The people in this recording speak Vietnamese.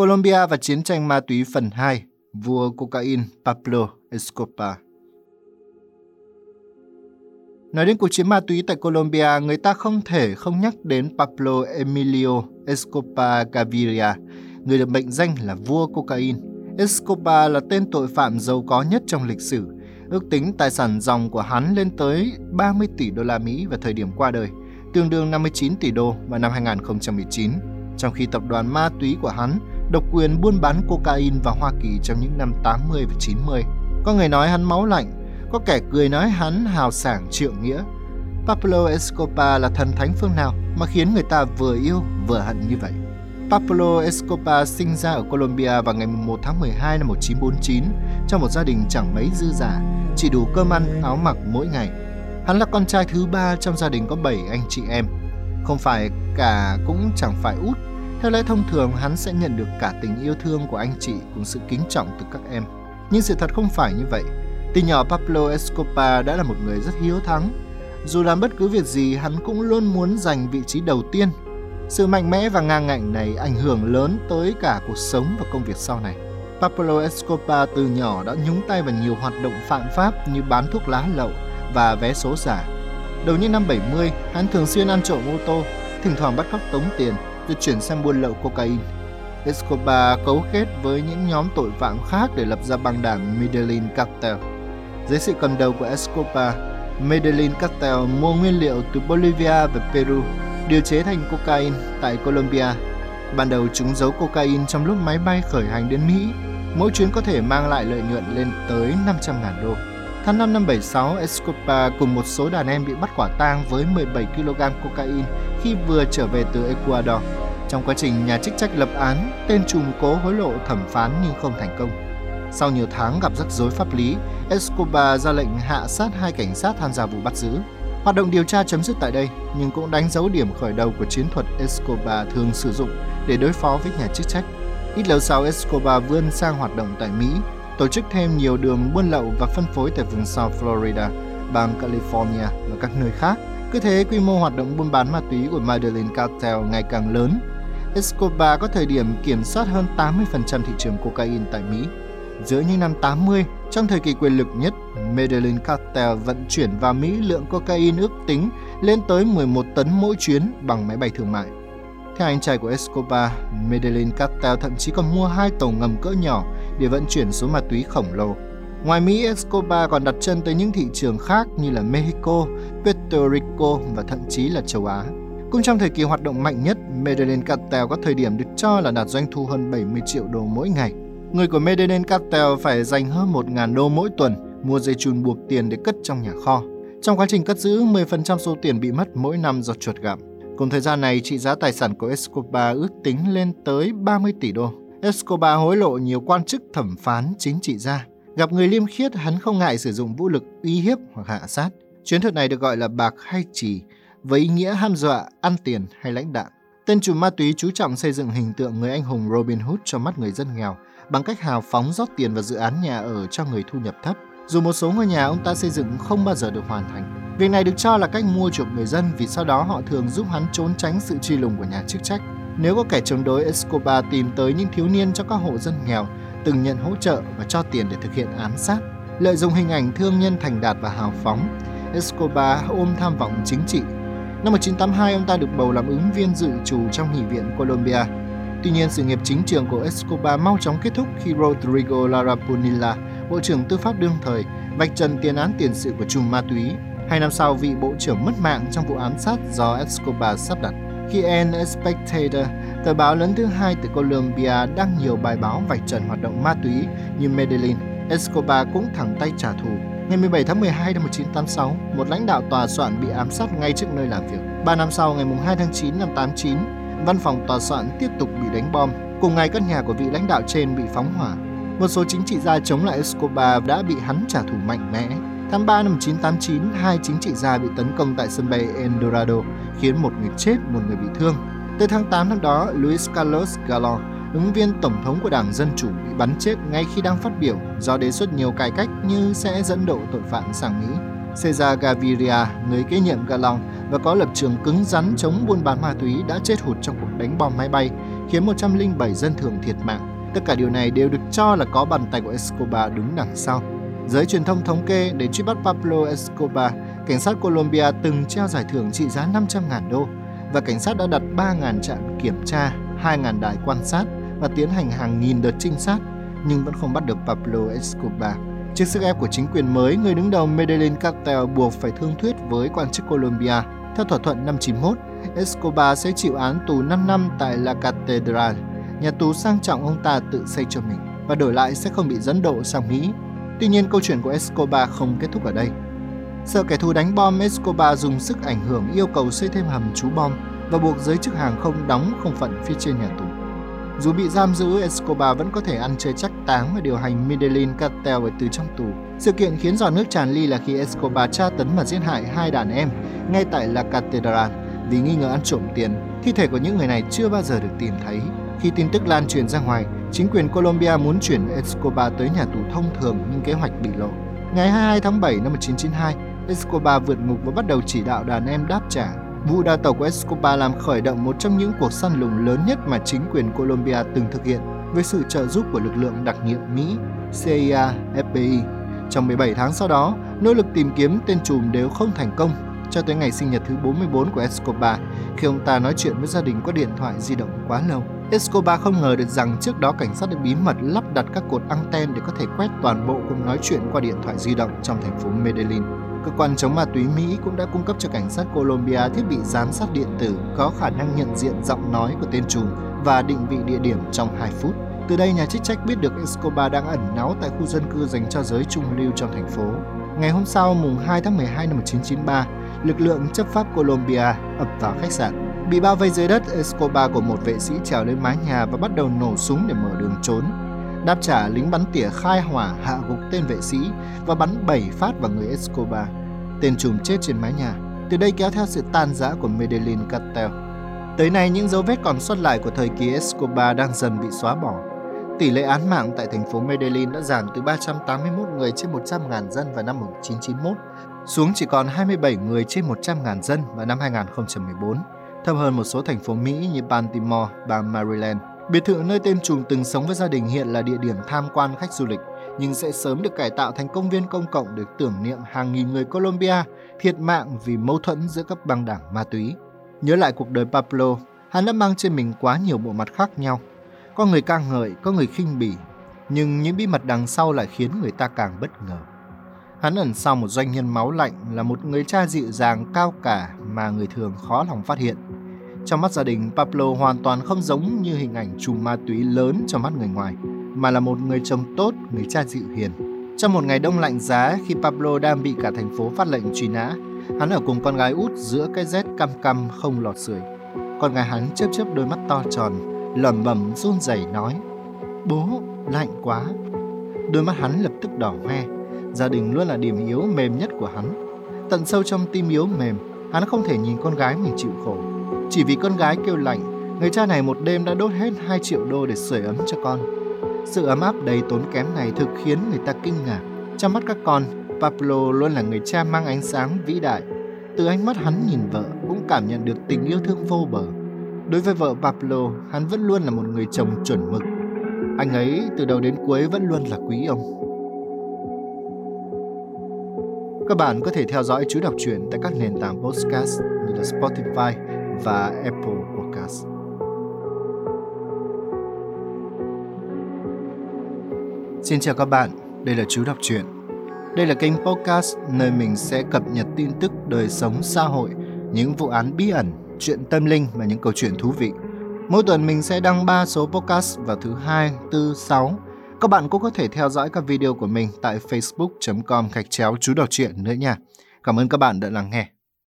Colombia và chiến tranh ma túy phần 2, vua cocaine Pablo Escobar. Nói đến cuộc chiến ma túy tại Colombia, người ta không thể không nhắc đến Pablo Emilio Escobar Gaviria, người được mệnh danh là vua cocaine. Escobar là tên tội phạm giàu có nhất trong lịch sử. Ước tính tài sản dòng của hắn lên tới 30 tỷ đô la Mỹ vào thời điểm qua đời, tương đương 59 tỷ đô vào năm 2019, trong khi tập đoàn ma túy của hắn độc quyền buôn bán cocaine vào Hoa Kỳ trong những năm 80 và 90. Có người nói hắn máu lạnh, có kẻ cười nói hắn hào sảng trượng nghĩa. Pablo Escobar là thần thánh phương nào mà khiến người ta vừa yêu vừa hận như vậy? Pablo Escobar sinh ra ở Colombia vào ngày 1 tháng 12 năm 1949 trong một gia đình chẳng mấy dư giả, chỉ đủ cơm ăn, áo mặc mỗi ngày. Hắn là con trai thứ ba trong gia đình có 7 anh chị em. Không phải cả cũng chẳng phải út. Theo lẽ thông thường, hắn sẽ nhận được cả tình yêu thương của anh chị cùng sự kính trọng từ các em. Nhưng sự thật không phải như vậy. Từ nhỏ Pablo Escobar đã là một người rất hiếu thắng. Dù làm bất cứ việc gì, hắn cũng luôn muốn giành vị trí đầu tiên. Sự mạnh mẽ và ngang ngạnh này ảnh hưởng lớn tới cả cuộc sống và công việc sau này. Pablo Escobar từ nhỏ đã nhúng tay vào nhiều hoạt động phạm pháp như bán thuốc lá lậu và vé số giả. Đầu những năm 70, hắn thường xuyên ăn trộm ô tô, thỉnh thoảng bắt cóc tống tiền rồi chuyển sang buôn lậu cocaine. Escobar cấu kết với những nhóm tội phạm khác để lập ra băng đảng Medellin Cartel. Dưới sự cầm đầu của Escobar, Medellin Cartel mua nguyên liệu từ Bolivia và Peru, điều chế thành cocaine tại Colombia. Ban đầu chúng giấu cocaine trong lúc máy bay khởi hành đến Mỹ. Mỗi chuyến có thể mang lại lợi nhuận lên tới 500.000 đô. Tháng 5 năm 76, Escobar cùng một số đàn em bị bắt quả tang với 17 kg cocaine khi vừa trở về từ Ecuador. Trong quá trình nhà chức trách lập án, tên trùm cố hối lộ thẩm phán nhưng không thành công. Sau nhiều tháng gặp rắc rối pháp lý, Escobar ra lệnh hạ sát hai cảnh sát tham gia vụ bắt giữ. Hoạt động điều tra chấm dứt tại đây, nhưng cũng đánh dấu điểm khởi đầu của chiến thuật Escobar thường sử dụng để đối phó với nhà chức trách. Ít lâu sau, Escobar vươn sang hoạt động tại Mỹ, tổ chức thêm nhiều đường buôn lậu và phân phối tại vùng South Florida, bang California và các nơi khác. Cứ thế, quy mô hoạt động buôn bán ma túy của Medellin Cartel ngày càng lớn. Escobar có thời điểm kiểm soát hơn 80% thị trường cocaine tại Mỹ. Giữa những năm 80, trong thời kỳ quyền lực nhất, Medellin Cartel vận chuyển vào Mỹ lượng cocaine ước tính lên tới 11 tấn mỗi chuyến bằng máy bay thương mại. Theo anh trai của Escobar, Medellin Cartel thậm chí còn mua hai tàu ngầm cỡ nhỏ để vận chuyển số ma túy khổng lồ. Ngoài Mỹ, Escobar còn đặt chân tới những thị trường khác như là Mexico, Puerto Rico và thậm chí là châu Á. Cũng trong thời kỳ hoạt động mạnh nhất, Medellin Cartel có thời điểm được cho là đạt doanh thu hơn 70 triệu đô mỗi ngày. Người của Medellin Cartel phải dành hơn 1.000 đô mỗi tuần mua dây chun buộc tiền để cất trong nhà kho. Trong quá trình cất giữ, 10% số tiền bị mất mỗi năm do chuột gặm. Cùng thời gian này, trị giá tài sản của Escobar ước tính lên tới 30 tỷ đô. Escobar hối lộ nhiều quan chức thẩm phán chính trị gia. Gặp người liêm khiết, hắn không ngại sử dụng vũ lực uy hiếp hoặc hạ sát. Chiến thuật này được gọi là bạc hay trì với ý nghĩa ham dọa, ăn tiền hay lãnh đạn. Tên chủ ma túy chú trọng xây dựng hình tượng người anh hùng Robin Hood cho mắt người dân nghèo bằng cách hào phóng rót tiền vào dự án nhà ở cho người thu nhập thấp. Dù một số ngôi nhà ông ta xây dựng không bao giờ được hoàn thành. Việc này được cho là cách mua chuộc người dân vì sau đó họ thường giúp hắn trốn tránh sự truy lùng của nhà chức trách. Nếu có kẻ chống đối, Escobar tìm tới những thiếu niên cho các hộ dân nghèo, từng nhận hỗ trợ và cho tiền để thực hiện ám sát. Lợi dụng hình ảnh thương nhân thành đạt và hào phóng, Escobar ôm tham vọng chính trị. Năm 1982, ông ta được bầu làm ứng viên dự trù trong nghị viện Colombia. Tuy nhiên, sự nghiệp chính trường của Escobar mau chóng kết thúc khi Rodrigo Lara Punilla, Bộ trưởng Tư pháp đương thời, vạch trần tiền án tiền sự của chùm ma túy. Hai năm sau, vị Bộ trưởng mất mạng trong vụ ám sát do Escobar sắp đặt. Khi El Spectator, tờ báo lớn thứ hai từ Colombia đăng nhiều bài báo vạch trần hoạt động ma túy như Medellin, Escobar cũng thẳng tay trả thù. Ngày 17 tháng 12 năm 1986, một lãnh đạo tòa soạn bị ám sát ngay trước nơi làm việc. Ba năm sau, ngày 2 tháng 9 năm 89, văn phòng tòa soạn tiếp tục bị đánh bom. Cùng ngày, căn nhà của vị lãnh đạo trên bị phóng hỏa. Một số chính trị gia chống lại Escobar đã bị hắn trả thù mạnh mẽ. Tháng 3 năm 1989, hai chính trị gia bị tấn công tại sân bay El Dorado, khiến một người chết, một người bị thương. Tới tháng 8 năm đó, Luis Carlos Gallo, ứng viên tổng thống của Đảng Dân Chủ bị bắn chết ngay khi đang phát biểu do đề xuất nhiều cải cách như sẽ dẫn độ tội phạm sang Mỹ. Cesar Gaviria, người kế nhiệm Galo và có lập trường cứng rắn chống buôn bán ma túy đã chết hụt trong cuộc đánh bom máy bay khiến 107 dân thường thiệt mạng. Tất cả điều này đều được cho là có bàn tay của Escobar đứng đằng sau. Giới truyền thông thống kê để truy bắt Pablo Escobar, cảnh sát Colombia từng treo giải thưởng trị giá 500.000 đô và cảnh sát đã đặt 3.000 trạm kiểm tra, 2.000 đài quan sát và tiến hành hàng nghìn đợt trinh sát, nhưng vẫn không bắt được Pablo Escobar. Trước sức ép của chính quyền mới, người đứng đầu Medellin Cartel buộc phải thương thuyết với quan chức Colombia. Theo thỏa thuận năm 91, Escobar sẽ chịu án tù 5 năm tại La Catedral, nhà tù sang trọng ông ta tự xây cho mình, và đổi lại sẽ không bị dẫn độ sang Mỹ. Tuy nhiên, câu chuyện của Escobar không kết thúc ở đây. Sợ kẻ thù đánh bom, Escobar dùng sức ảnh hưởng yêu cầu xây thêm hầm trú bom và buộc giới chức hàng không đóng không phận phía trên nhà tù. Dù bị giam giữ, Escobar vẫn có thể ăn chơi chắc táng và điều hành Medellin Cartel từ trong tù. Sự kiện khiến giọt nước tràn ly là khi Escobar tra tấn và giết hại hai đàn em ngay tại La Catedral vì nghi ngờ ăn trộm tiền. Thi thể của những người này chưa bao giờ được tìm thấy. Khi tin tức lan truyền ra ngoài, chính quyền Colombia muốn chuyển Escobar tới nhà tù thông thường nhưng kế hoạch bị lộ. Ngày 22 tháng 7 năm 1992, Escobar vượt ngục và bắt đầu chỉ đạo đàn em đáp trả Vụ đào tàu của Escobar làm khởi động một trong những cuộc săn lùng lớn nhất mà chính quyền Colombia từng thực hiện với sự trợ giúp của lực lượng đặc nhiệm Mỹ, CIA, FBI. Trong 17 tháng sau đó, nỗ lực tìm kiếm tên trùm đều không thành công cho tới ngày sinh nhật thứ 44 của Escobar khi ông ta nói chuyện với gia đình qua điện thoại di động quá lâu. Escobar không ngờ được rằng trước đó cảnh sát đã bí mật lắp đặt các cột anten để có thể quét toàn bộ cuộc nói chuyện qua điện thoại di động trong thành phố Medellin. Cơ quan chống ma túy Mỹ cũng đã cung cấp cho cảnh sát Colombia thiết bị giám sát điện tử có khả năng nhận diện giọng nói của tên trùm và định vị địa điểm trong 2 phút. Từ đây, nhà chức trách biết được Escobar đang ẩn náu tại khu dân cư dành cho giới trung lưu trong thành phố. Ngày hôm sau, mùng 2 tháng 12 năm 1993, lực lượng chấp pháp Colombia ập vào khách sạn. Bị bao vây dưới đất, Escobar của một vệ sĩ trèo lên mái nhà và bắt đầu nổ súng để mở đường trốn. Đáp trả, lính bắn tỉa khai hỏa hạ gục tên vệ sĩ và bắn 7 phát vào người Escobar. Tên trùm chết trên mái nhà, từ đây kéo theo sự tan rã của Medellin Cartel. Tới nay, những dấu vết còn sót lại của thời kỳ Escobar đang dần bị xóa bỏ. Tỷ lệ án mạng tại thành phố Medellin đã giảm từ 381 người trên 100.000 dân vào năm 1991 xuống chỉ còn 27 người trên 100.000 dân vào năm 2014, thấp hơn một số thành phố Mỹ như Baltimore, bang Maryland. Biệt thự nơi tên trùm từng sống với gia đình hiện là địa điểm tham quan khách du lịch, nhưng sẽ sớm được cải tạo thành công viên công cộng để tưởng niệm hàng nghìn người Colombia thiệt mạng vì mâu thuẫn giữa các băng đảng ma túy. Nhớ lại cuộc đời Pablo, hắn đã mang trên mình quá nhiều bộ mặt khác nhau. Có người ca ngợi, có người khinh bỉ, nhưng những bí mật đằng sau lại khiến người ta càng bất ngờ. Hắn ẩn sau một doanh nhân máu lạnh là một người cha dịu dàng cao cả mà người thường khó lòng phát hiện. Trong mắt gia đình, Pablo hoàn toàn không giống như hình ảnh chùm ma túy lớn trong mắt người ngoài, mà là một người chồng tốt, người cha dịu hiền. Trong một ngày đông lạnh giá khi Pablo đang bị cả thành phố phát lệnh truy nã, hắn ở cùng con gái út giữa cái rét căm căm không lọt sưởi. Con gái hắn chớp chớp đôi mắt to tròn, lẩm bẩm run rẩy nói: "Bố, lạnh quá." Đôi mắt hắn lập tức đỏ hoe. Gia đình luôn là điểm yếu mềm nhất của hắn. Tận sâu trong tim yếu mềm, hắn không thể nhìn con gái mình chịu khổ. Chỉ vì con gái kêu lạnh, người cha này một đêm đã đốt hết 2 triệu đô để sưởi ấm cho con. Sự ấm áp đầy tốn kém này thực khiến người ta kinh ngạc. Trong mắt các con, Pablo luôn là người cha mang ánh sáng vĩ đại. Từ ánh mắt hắn nhìn vợ cũng cảm nhận được tình yêu thương vô bờ. Đối với vợ Pablo, hắn vẫn luôn là một người chồng chuẩn mực. Anh ấy từ đầu đến cuối vẫn luôn là quý ông. Các bạn có thể theo dõi chú đọc truyện tại các nền tảng podcast như là Spotify và Apple Podcast. Xin chào các bạn, đây là chú đọc truyện. Đây là kênh podcast nơi mình sẽ cập nhật tin tức đời sống xã hội, những vụ án bí ẩn, chuyện tâm linh và những câu chuyện thú vị. Mỗi tuần mình sẽ đăng 3 số podcast vào thứ hai, tư, sáu. Các bạn cũng có thể theo dõi các video của mình tại facebook.com gạch chéo chú đọc truyện nữa nha. Cảm ơn các bạn đã lắng nghe.